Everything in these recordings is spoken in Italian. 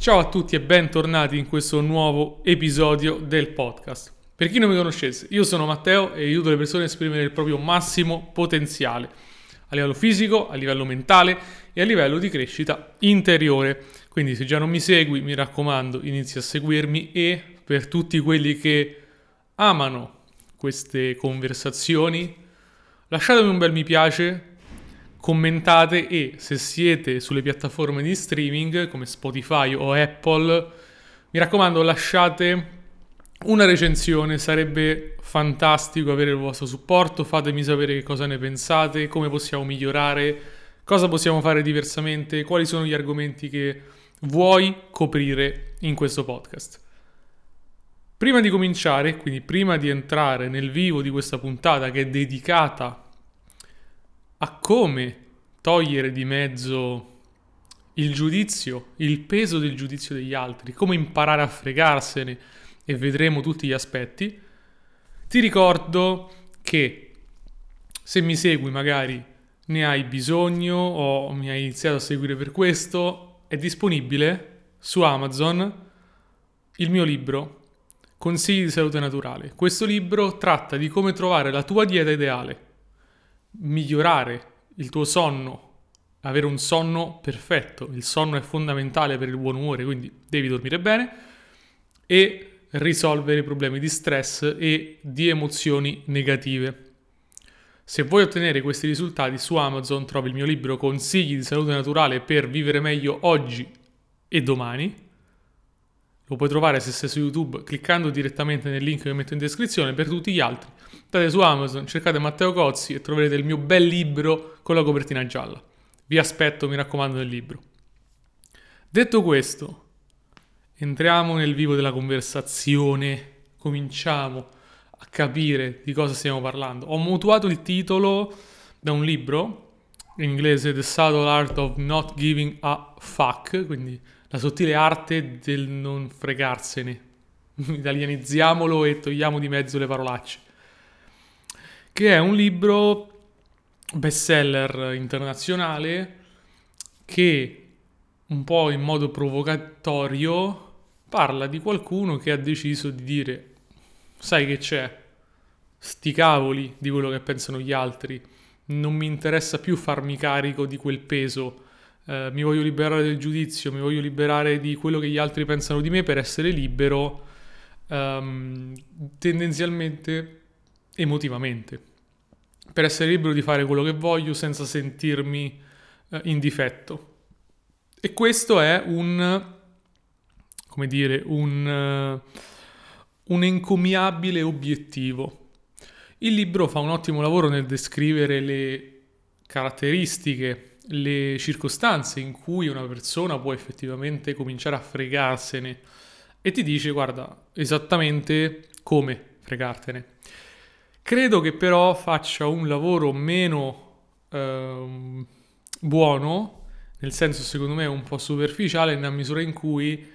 Ciao a tutti e bentornati in questo nuovo episodio del podcast. Per chi non mi conoscesse, io sono Matteo e aiuto le persone a esprimere il proprio massimo potenziale a livello fisico, a livello mentale e a livello di crescita interiore. Quindi se già non mi segui, mi raccomando, inizi a seguirmi e per tutti quelli che amano queste conversazioni, lasciatemi un bel mi piace, commentate e se siete sulle piattaforme di streaming come Spotify o Apple, mi raccomando lasciate una recensione, sarebbe fantastico avere il vostro supporto, fatemi sapere che cosa ne pensate, come possiamo migliorare, cosa possiamo fare diversamente, quali sono gli argomenti che vuoi coprire in questo podcast. Prima di cominciare, quindi prima di entrare nel vivo di questa puntata che è dedicata a come togliere di mezzo il giudizio, il peso del giudizio degli altri, come imparare a fregarsene e vedremo tutti gli aspetti, ti ricordo che se mi segui magari ne hai bisogno o mi hai iniziato a seguire per questo, è disponibile su Amazon il mio libro Consigli di salute naturale. Questo libro tratta di come trovare la tua dieta ideale, migliorare il tuo sonno, avere un sonno perfetto. Il sonno è fondamentale per il buon umore, quindi devi dormire bene e risolvere i problemi di stress e di emozioni negative. Se vuoi ottenere questi risultati su Amazon trovi il mio libro Consigli di salute naturale per vivere meglio oggi e domani lo puoi trovare se sei su YouTube cliccando direttamente nel link che metto in descrizione. Per tutti gli altri, andate su Amazon, cercate Matteo Cozzi e troverete il mio bel libro con la copertina gialla. Vi aspetto, mi raccomando, nel libro. Detto questo, entriamo nel vivo della conversazione, cominciamo a capire di cosa stiamo parlando. Ho mutuato il titolo da un libro in inglese The Subtle Art of Not Giving a Fuck, quindi la sottile arte del non fregarsene. Italianizziamolo e togliamo di mezzo le parolacce. Che è un libro bestseller internazionale che un po' in modo provocatorio parla di qualcuno che ha deciso di dire sai che c'è, sti cavoli di quello che pensano gli altri, non mi interessa più farmi carico di quel peso eh, mi voglio liberare del giudizio, mi voglio liberare di quello che gli altri pensano di me per essere libero, ehm, tendenzialmente emotivamente, per essere libero di fare quello che voglio senza sentirmi eh, in difetto. E questo è un, come dire, un, uh, un encomiabile obiettivo. Il libro fa un ottimo lavoro nel descrivere le caratteristiche le circostanze in cui una persona può effettivamente cominciare a fregarsene e ti dice guarda esattamente come fregartene. Credo che però faccia un lavoro meno ehm, buono, nel senso secondo me un po' superficiale, nella misura in cui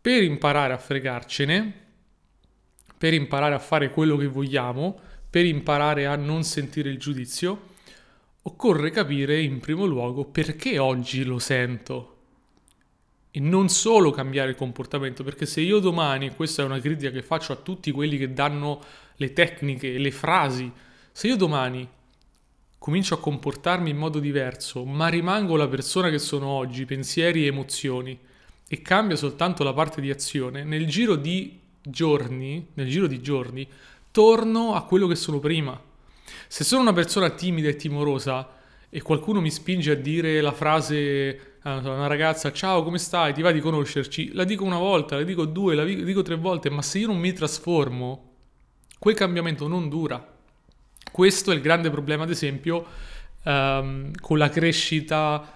per imparare a fregarcene, per imparare a fare quello che vogliamo, per imparare a non sentire il giudizio, occorre capire in primo luogo perché oggi lo sento e non solo cambiare il comportamento, perché se io domani, questa è una critica che faccio a tutti quelli che danno le tecniche, le frasi, se io domani comincio a comportarmi in modo diverso, ma rimango la persona che sono oggi, pensieri e emozioni, e cambio soltanto la parte di azione, nel giro di giorni, nel giro di giorni, torno a quello che sono prima. Se sono una persona timida e timorosa e qualcuno mi spinge a dire la frase a una ragazza ciao come stai, ti va di conoscerci, la dico una volta, la dico due, la dico tre volte, ma se io non mi trasformo, quel cambiamento non dura. Questo è il grande problema, ad esempio, um, con la crescita,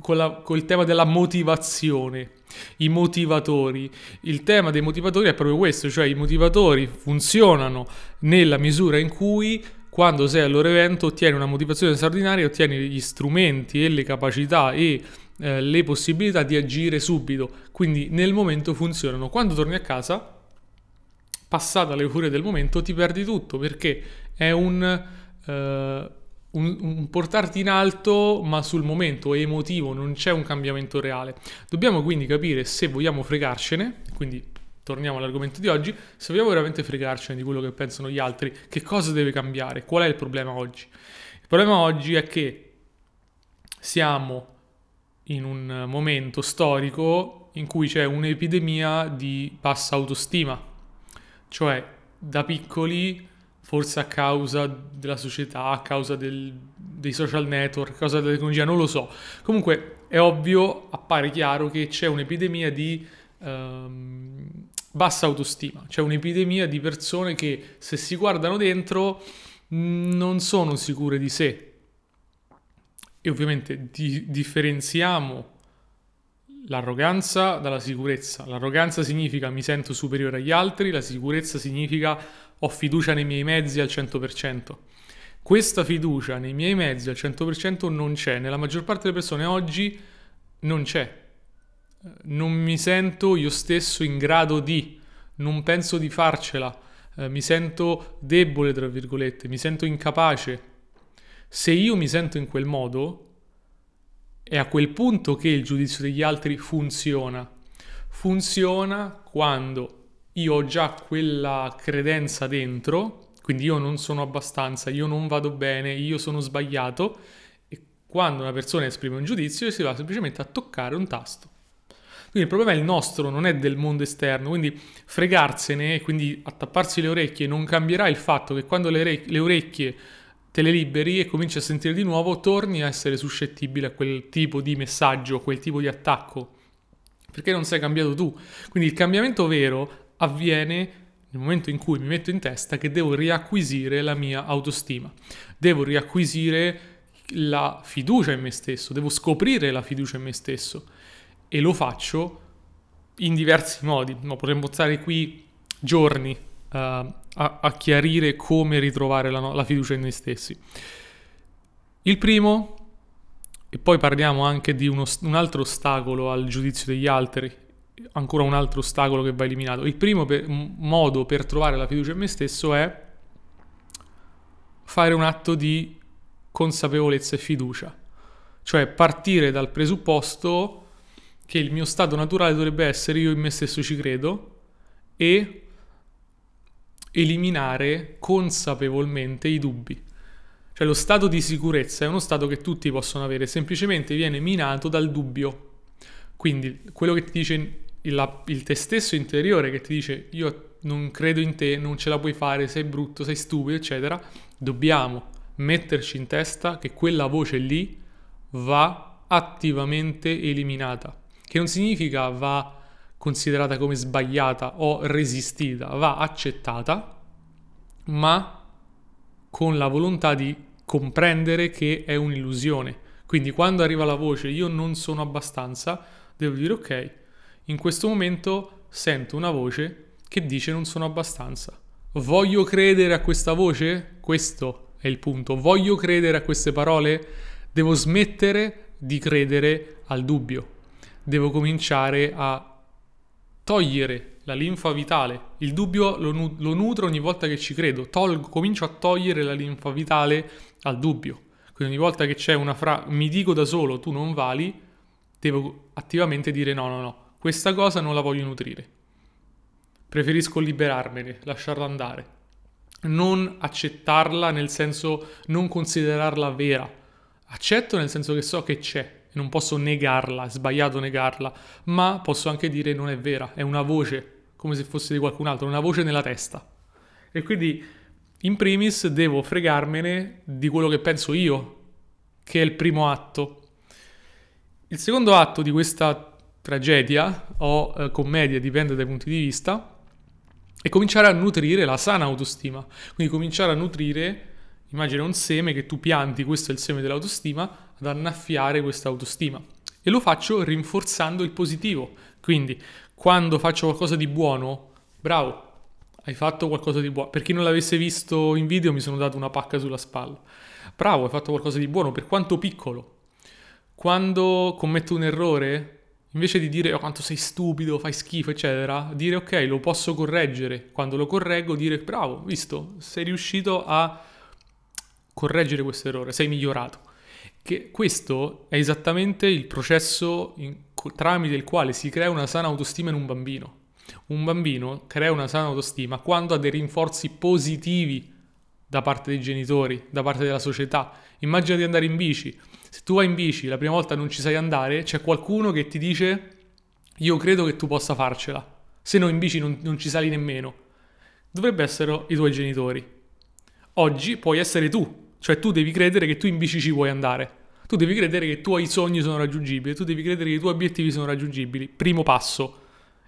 con, la, con il tema della motivazione i motivatori. Il tema dei motivatori è proprio questo, cioè i motivatori funzionano nella misura in cui quando sei al loro evento ottieni una motivazione straordinaria, ottieni gli strumenti e le capacità e eh, le possibilità di agire subito. Quindi nel momento funzionano. Quando torni a casa, passata l'euforia del momento, ti perdi tutto perché è un... Eh, un, un, portarti in alto, ma sul momento è emotivo, non c'è un cambiamento reale. Dobbiamo quindi capire se vogliamo fregarcene, quindi torniamo all'argomento di oggi, se vogliamo veramente fregarcene di quello che pensano gli altri, che cosa deve cambiare, qual è il problema oggi. Il problema oggi è che siamo in un momento storico in cui c'è un'epidemia di bassa autostima, cioè da piccoli forse a causa della società, a causa del, dei social network, a causa della tecnologia, non lo so. Comunque è ovvio, appare chiaro che c'è un'epidemia di ehm, bassa autostima, c'è un'epidemia di persone che se si guardano dentro non sono sicure di sé. E ovviamente di- differenziamo l'arroganza dalla sicurezza. L'arroganza significa mi sento superiore agli altri, la sicurezza significa ho fiducia nei miei mezzi al 100%. Questa fiducia nei miei mezzi al 100% non c'è, nella maggior parte delle persone oggi non c'è. Non mi sento io stesso in grado di, non penso di farcela, eh, mi sento debole, tra virgolette, mi sento incapace. Se io mi sento in quel modo, è a quel punto che il giudizio degli altri funziona. Funziona quando io ho già quella credenza dentro, quindi io non sono abbastanza, io non vado bene, io sono sbagliato e quando una persona esprime un giudizio si va semplicemente a toccare un tasto. Quindi il problema è il nostro, non è del mondo esterno, quindi fregarsene quindi attapparsi le orecchie non cambierà il fatto che quando le, re- le orecchie te le liberi e cominci a sentire di nuovo, torni a essere suscettibile a quel tipo di messaggio, a quel tipo di attacco, perché non sei cambiato tu. Quindi il cambiamento vero avviene nel momento in cui mi metto in testa che devo riacquisire la mia autostima, devo riacquisire la fiducia in me stesso, devo scoprire la fiducia in me stesso e lo faccio in diversi modi. No, potremmo stare qui giorni a, a, chiarire come ritrovare la, la fiducia in noi stessi. Il primo, e poi parliamo anche di uno, un altro ostacolo al giudizio degli altri, ancora un altro ostacolo che va eliminato. Il primo per, modo per trovare la fiducia in me stesso è fare un atto di consapevolezza e fiducia, cioè partire dal presupposto che il mio stato naturale dovrebbe essere io in me stesso ci credo e eliminare consapevolmente i dubbi. Cioè lo stato di sicurezza è uno stato che tutti possono avere, semplicemente viene minato dal dubbio. Quindi quello che ti dice il, il te stesso interiore che ti dice io non credo in te, non ce la puoi fare, sei brutto, sei stupido, eccetera, dobbiamo metterci in testa che quella voce lì va attivamente eliminata, che non significa va considerata come sbagliata o resistita, va accettata, ma con la volontà di comprendere che è un'illusione. Quindi quando arriva la voce io non sono abbastanza, devo dire ok, in questo momento sento una voce che dice non sono abbastanza. Voglio credere a questa voce? Questo è il punto. Voglio credere a queste parole? Devo smettere di credere al dubbio. Devo cominciare a togliere la linfa vitale. Il dubbio lo, nu- lo nutro ogni volta che ci credo. Tolgo, comincio a togliere la linfa vitale al dubbio. Quindi ogni volta che c'è una frase, mi dico da solo, tu non vali, devo attivamente dire no, no, no questa cosa non la voglio nutrire. Preferisco liberarmene, lasciarla andare. Non accettarla nel senso non considerarla vera. Accetto nel senso che so che c'è non posso negarla, è sbagliato negarla, ma posso anche dire non è vera, è una voce, come se fosse di qualcun altro, una voce nella testa. E quindi in primis devo fregarmene di quello che penso io, che è il primo atto. Il secondo atto di questa tragedia o eh, commedia, dipende dai punti di vista, e cominciare a nutrire la sana autostima. Quindi cominciare a nutrire, immagina un seme che tu pianti, questo è il seme dell'autostima, ad annaffiare questa autostima. E lo faccio rinforzando il positivo. Quindi quando faccio qualcosa di buono, bravo, hai fatto qualcosa di buono. Per chi non l'avesse visto in video mi sono dato una pacca sulla spalla. Bravo, hai fatto qualcosa di buono, per quanto piccolo. Quando commetto un errore, Invece di dire oh, quanto sei stupido, fai schifo, eccetera, dire ok, lo posso correggere. Quando lo correggo, dire bravo, visto, sei riuscito a correggere questo errore, sei migliorato. Che questo è esattamente il processo in, tramite il quale si crea una sana autostima in un bambino. Un bambino crea una sana autostima quando ha dei rinforzi positivi da parte dei genitori, da parte della società. Immagina di andare in bici. Se tu vai in bici la prima volta non ci sai andare, c'è qualcuno che ti dice io credo che tu possa farcela. Se no in bici non, non ci sali nemmeno. Dovrebbe essere i tuoi genitori. Oggi puoi essere tu, cioè tu devi credere che tu in bici ci puoi andare. Tu devi credere che i tuoi sogni sono raggiungibili, tu devi credere che i tuoi obiettivi sono raggiungibili. Primo passo,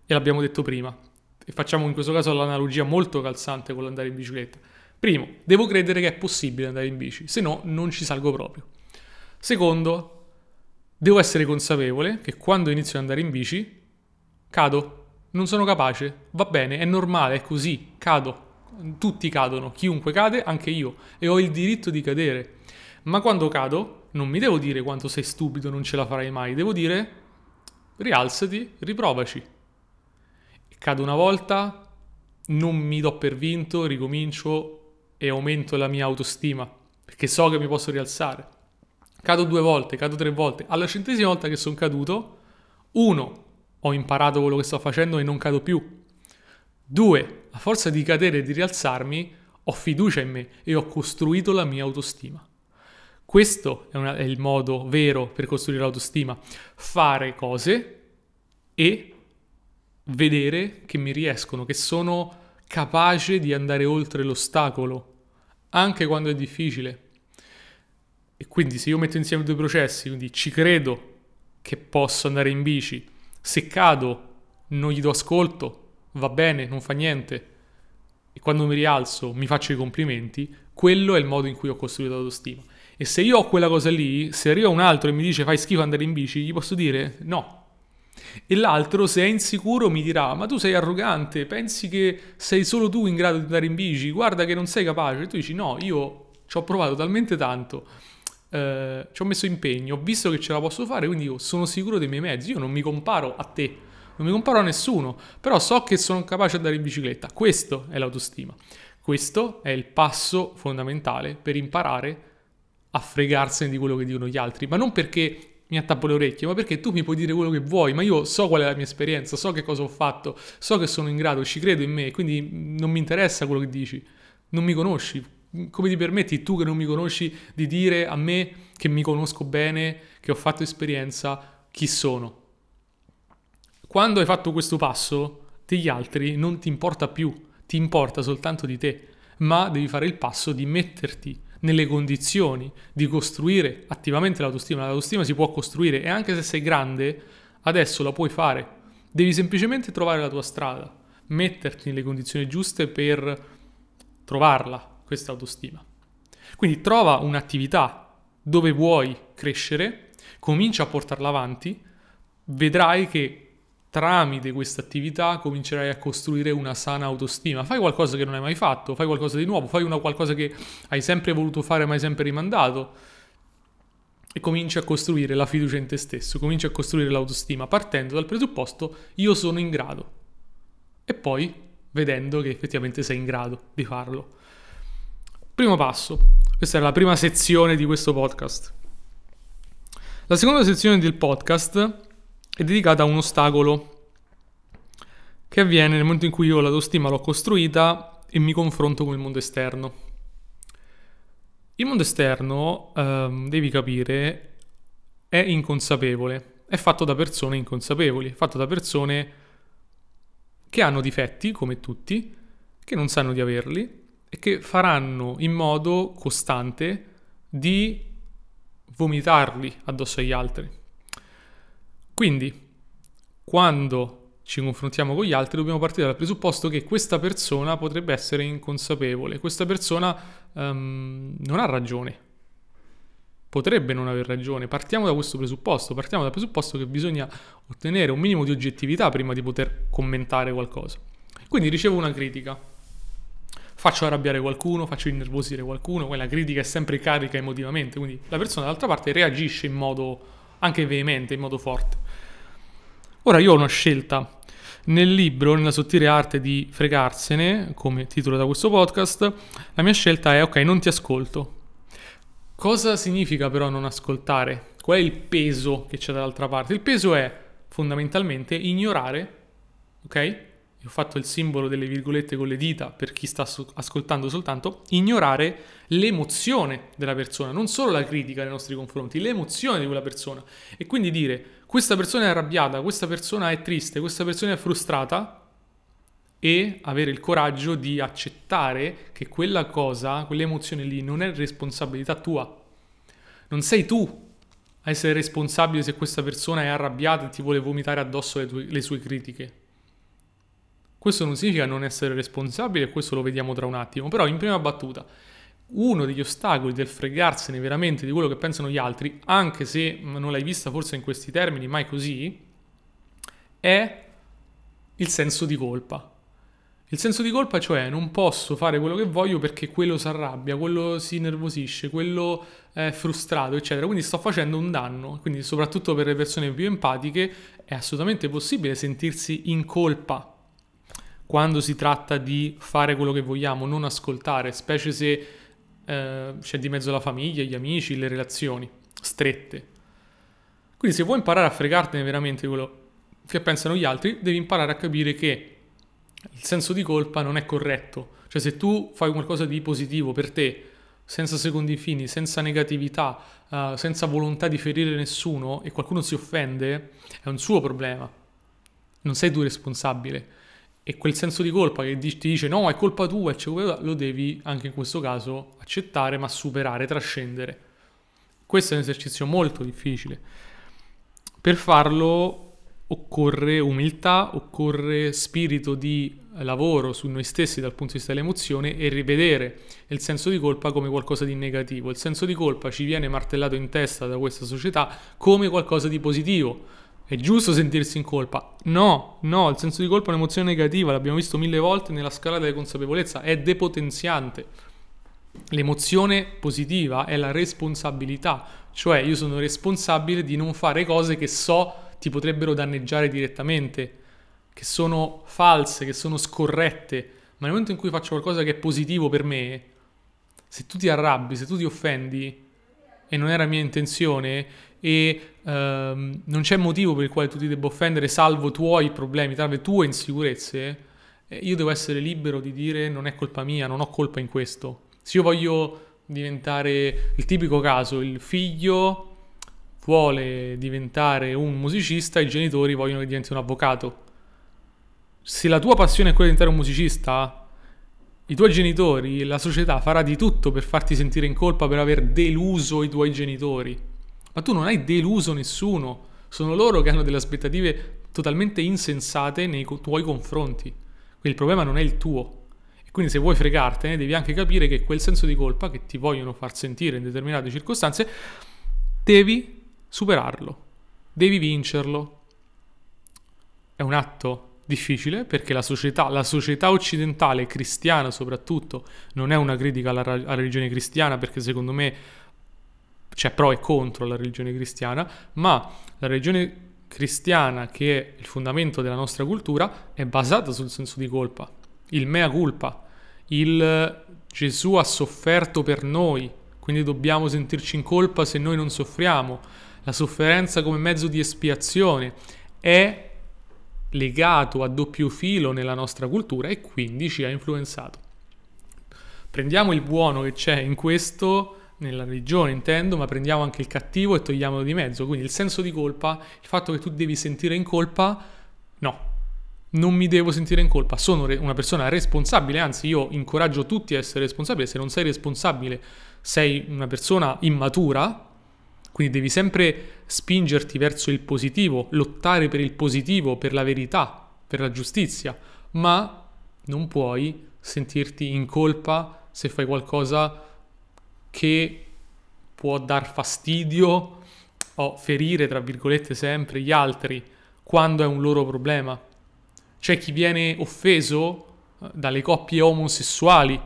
e l'abbiamo detto prima. E facciamo in questo caso l'analogia molto calzante con l'andare in bicicletta. Primo, devo credere che è possibile andare in bici, se no non ci salgo proprio. Secondo, devo essere consapevole che quando inizio ad andare in bici, cado, non sono capace, va bene, è normale, è così, cado. Tutti cadono, chiunque cade, anche io, e ho il diritto di cadere. Ma quando cado, non mi devo dire quanto sei stupido, non ce la farai mai, devo dire rialzati, riprovaci. Cado una volta, non mi do per vinto, ricomincio e aumento la mia autostima, perché so che mi posso rialzare. Cado due volte, cado tre volte. Alla centesima volta che sono caduto, uno, ho imparato quello che sto facendo e non cado più. Due, a forza di cadere e di rialzarmi, ho fiducia in me e ho costruito la mia autostima. Questo è, una, è il modo vero per costruire l'autostima. Fare cose e vedere che mi riescono, che sono capace di andare oltre l'ostacolo, anche quando è difficile. E quindi se io metto insieme due processi, quindi ci credo che posso andare in bici, se cado non gli do ascolto, va bene, non fa niente, e quando mi rialzo mi faccio i complimenti, quello è il modo in cui ho costruito l'autostima. E se io ho quella cosa lì, se arriva un altro e mi dice fai schifo andare in bici, gli posso dire no, e l'altro, se è insicuro, mi dirà: Ma tu sei arrogante, pensi che sei solo tu in grado di andare in bici? Guarda che non sei capace. E tu dici: No, io ci ho provato talmente tanto, eh, ci ho messo impegno, ho visto che ce la posso fare, quindi io sono sicuro dei miei mezzi. Io non mi comparo a te, non mi comparo a nessuno, però so che sono capace di andare in bicicletta. Questo è l'autostima. Questo è il passo fondamentale per imparare a fregarsene di quello che dicono gli altri, ma non perché mi attappo le orecchie, ma perché tu mi puoi dire quello che vuoi, ma io so qual è la mia esperienza, so che cosa ho fatto, so che sono in grado, ci credo in me, quindi non mi interessa quello che dici, non mi conosci. Come ti permetti tu che non mi conosci di dire a me che mi conosco bene, che ho fatto esperienza, chi sono? Quando hai fatto questo passo, degli altri non ti importa più, ti importa soltanto di te, ma devi fare il passo di metterti nelle condizioni di costruire attivamente l'autostima. L'autostima si può costruire e anche se sei grande, adesso la puoi fare. Devi semplicemente trovare la tua strada, metterti nelle condizioni giuste per trovarla, questa autostima. Quindi trova un'attività dove vuoi crescere, comincia a portarla avanti, vedrai che tramite questa attività comincerai a costruire una sana autostima. Fai qualcosa che non hai mai fatto, fai qualcosa di nuovo, fai una qualcosa che hai sempre voluto fare ma hai sempre rimandato e cominci a costruire la fiducia in te stesso, cominci a costruire l'autostima partendo dal presupposto io sono in grado e poi vedendo che effettivamente sei in grado di farlo. Primo passo, questa è la prima sezione di questo podcast. La seconda sezione del podcast è dedicata a un ostacolo che avviene nel momento in cui io l'autostima l'ho costruita e mi confronto con il mondo esterno. Il mondo esterno, ehm, devi capire, è inconsapevole, è fatto da persone inconsapevoli, è fatto da persone che hanno difetti, come tutti, che non sanno di averli e che faranno in modo costante di vomitarli addosso agli altri. Quindi, quando ci confrontiamo con gli altri, dobbiamo partire dal presupposto che questa persona potrebbe essere inconsapevole, questa persona um, non ha ragione, potrebbe non aver ragione. Partiamo da questo presupposto, partiamo dal presupposto che bisogna ottenere un minimo di oggettività prima di poter commentare qualcosa. Quindi ricevo una critica, faccio arrabbiare qualcuno, faccio innervosire qualcuno, quella critica è sempre carica emotivamente, quindi la persona dall'altra parte reagisce in modo anche veemente, in modo forte. Ora io ho una scelta. Nel libro, nella sottile arte di fregarsene, come titolo da questo podcast, la mia scelta è ok, non ti ascolto. Cosa significa però non ascoltare? Qual è il peso che c'è dall'altra parte? Il peso è fondamentalmente ignorare, ok? Ho fatto il simbolo delle virgolette con le dita per chi sta ascoltando soltanto, ignorare l'emozione della persona, non solo la critica nei nostri confronti, l'emozione di quella persona. E quindi dire questa persona è arrabbiata, questa persona è triste, questa persona è frustrata e avere il coraggio di accettare che quella cosa, quell'emozione lì non è responsabilità tua. Non sei tu a essere responsabile se questa persona è arrabbiata e ti vuole vomitare addosso le, tue, le sue critiche questo non significa non essere responsabile, questo lo vediamo tra un attimo, però in prima battuta uno degli ostacoli del fregarsene veramente di quello che pensano gli altri, anche se non l'hai vista forse in questi termini, mai così, è il senso di colpa. Il senso di colpa, cioè non posso fare quello che voglio perché quello si arrabbia, quello si nervosisce, quello è frustrato, eccetera. Quindi sto facendo un danno. Quindi, soprattutto per le persone più empatiche, è assolutamente possibile sentirsi in colpa quando si tratta di fare quello che vogliamo, non ascoltare, specie se eh, c'è di mezzo la famiglia, gli amici, le relazioni strette. Quindi se vuoi imparare a fregartene veramente quello che pensano gli altri, devi imparare a capire che il senso di colpa non è corretto. Cioè se tu fai qualcosa di positivo per te, senza secondi fini, senza negatività, uh, senza volontà di ferire nessuno e qualcuno si offende, è un suo problema. Non sei tu responsabile e quel senso di colpa che ti dice no, è colpa tua, lo devi anche in questo caso accettare, ma superare, trascendere. Questo è un esercizio molto difficile. Per farlo occorre umiltà, occorre spirito di lavoro su noi stessi dal punto di vista dell'emozione e rivedere il senso di colpa come qualcosa di negativo. Il senso di colpa ci viene martellato in testa da questa società come qualcosa di positivo è giusto sentirsi in colpa? No, no, il senso di colpa è un'emozione negativa, l'abbiamo visto mille volte nella scala della consapevolezza, è depotenziante. L'emozione positiva è la responsabilità, cioè io sono responsabile di non fare cose che so ti potrebbero danneggiare direttamente, che sono false, che sono scorrette, ma nel momento in cui faccio qualcosa che è positivo per me, se tu ti arrabbi, se tu ti offendi e non era mia intenzione, e ehm, non c'è motivo per il quale tu ti debba offendere salvo tuoi problemi, salvo tue insicurezze, eh, io devo essere libero di dire non è colpa mia, non ho colpa in questo. Se io voglio diventare il tipico caso, il figlio vuole diventare un musicista, i genitori vogliono che diventi un avvocato. Se la tua passione è quella di diventare un musicista, i tuoi genitori, la società farà di tutto per farti sentire in colpa per aver deluso i tuoi genitori ma tu non hai deluso nessuno, sono loro che hanno delle aspettative totalmente insensate nei tuoi confronti. Quindi il problema non è il tuo. E quindi se vuoi fregartene devi anche capire che quel senso di colpa che ti vogliono far sentire in determinate circostanze, devi superarlo, devi vincerlo. È un atto difficile perché la società, la società occidentale cristiana soprattutto, non è una critica alla, alla religione cristiana perché secondo me c'è pro e contro la religione cristiana, ma la religione cristiana, che è il fondamento della nostra cultura, è basata sul senso di colpa, il mea culpa, il Gesù ha sofferto per noi, quindi dobbiamo sentirci in colpa se noi non soffriamo. La sofferenza come mezzo di espiazione è legato a doppio filo nella nostra cultura e quindi ci ha influenzato. Prendiamo il buono che c'è in questo nella religione intendo, ma prendiamo anche il cattivo e togliamolo di mezzo. Quindi il senso di colpa, il fatto che tu devi sentire in colpa, no, non mi devo sentire in colpa, sono una persona responsabile, anzi io incoraggio tutti a essere responsabili, se non sei responsabile sei una persona immatura, quindi devi sempre spingerti verso il positivo, lottare per il positivo, per la verità, per la giustizia, ma non puoi sentirti in colpa se fai qualcosa che può dar fastidio o ferire, tra virgolette, sempre gli altri quando è un loro problema. C'è chi viene offeso eh, dalle coppie omosessuali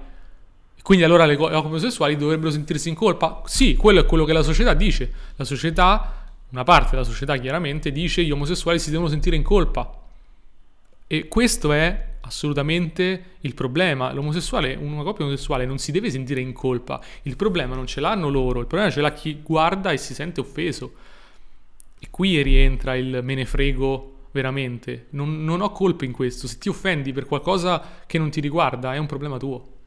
quindi allora le omosessuali dovrebbero sentirsi in colpa. Sì, quello è quello che la società dice. La società, una parte della società chiaramente, dice gli omosessuali si devono sentire in colpa. E questo è assolutamente il problema. L'omosessuale, una coppia omosessuale non si deve sentire in colpa. Il problema non ce l'hanno loro, il problema ce l'ha chi guarda e si sente offeso. E qui rientra il me ne frego veramente. Non, non ho colpa in questo. Se ti offendi per qualcosa che non ti riguarda, è un problema tuo.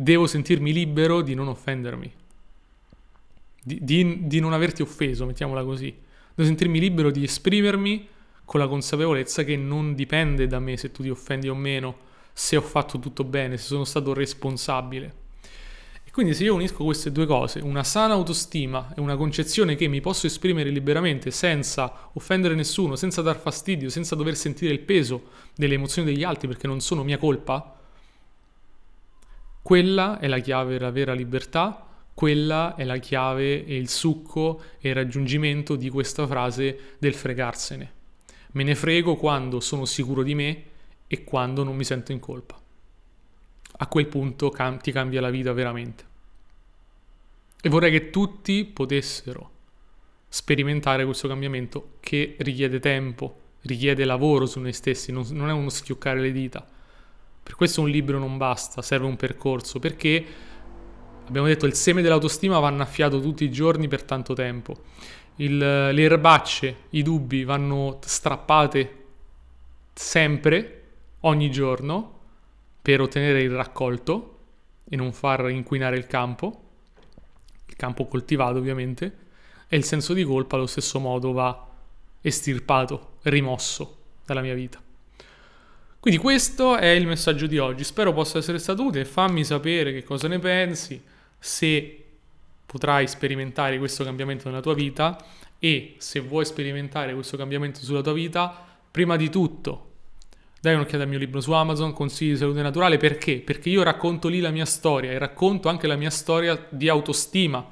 Devo sentirmi libero di non offendermi. Di, di, di non averti offeso, mettiamola così. Devo sentirmi libero di esprimermi con la consapevolezza che non dipende da me se tu ti offendi o meno, se ho fatto tutto bene, se sono stato responsabile. E quindi se io unisco queste due cose, una sana autostima e una concezione che mi posso esprimere liberamente senza offendere nessuno, senza dar fastidio, senza dover sentire il peso delle emozioni degli altri perché non sono mia colpa, quella è la chiave della vera libertà, quella è la chiave e il succo e il raggiungimento di questa frase del fregarsene. Me ne frego quando sono sicuro di me e quando non mi sento in colpa. A quel punto cam- ti cambia la vita veramente. E vorrei che tutti potessero sperimentare questo cambiamento che richiede tempo, richiede lavoro su noi stessi, non, non è uno schioccare le dita. Per questo un libro non basta, serve un percorso, perché abbiamo detto il seme dell'autostima va annaffiato tutti i giorni per tanto tempo il, le erbacce, i dubbi vanno strappate sempre, ogni giorno, per ottenere il raccolto e non far inquinare il campo, il campo coltivato ovviamente, e il senso di colpa allo stesso modo va estirpato, rimosso dalla mia vita. Quindi questo è il messaggio di oggi, spero possa essere stato utile, fammi sapere che cosa ne pensi, se potrai sperimentare questo cambiamento nella tua vita e se vuoi sperimentare questo cambiamento sulla tua vita, prima di tutto dai un'occhiata al mio libro su Amazon, Consigli di salute naturale, perché? Perché io racconto lì la mia storia e racconto anche la mia storia di autostima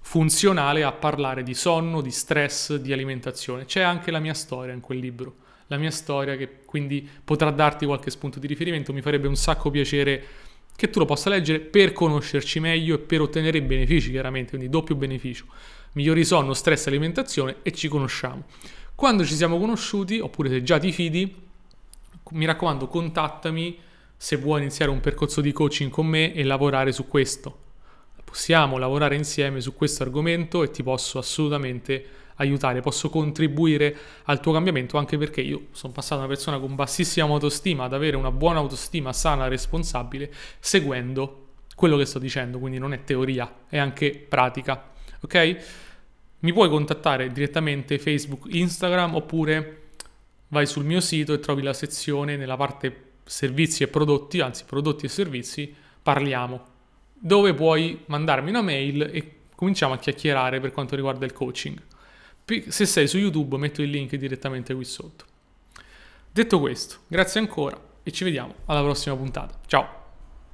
funzionale a parlare di sonno, di stress, di alimentazione. C'è anche la mia storia in quel libro, la mia storia che quindi potrà darti qualche spunto di riferimento, mi farebbe un sacco piacere che tu lo possa leggere per conoscerci meglio e per ottenere benefici, chiaramente, quindi doppio beneficio. Migliori sonno, stress, alimentazione e ci conosciamo. Quando ci siamo conosciuti, oppure se già ti fidi, mi raccomando, contattami se vuoi iniziare un percorso di coaching con me e lavorare su questo. Possiamo lavorare insieme su questo argomento e ti posso assolutamente aiutare, posso contribuire al tuo cambiamento anche perché io sono passato da una persona con bassissima autostima ad avere una buona autostima sana, responsabile, seguendo quello che sto dicendo, quindi non è teoria, è anche pratica, ok? Mi puoi contattare direttamente Facebook, Instagram oppure vai sul mio sito e trovi la sezione nella parte servizi e prodotti, anzi prodotti e servizi, parliamo, dove puoi mandarmi una mail e cominciamo a chiacchierare per quanto riguarda il coaching. Se sei su YouTube metto il link direttamente qui sotto. Detto questo, grazie ancora e ci vediamo alla prossima puntata. Ciao!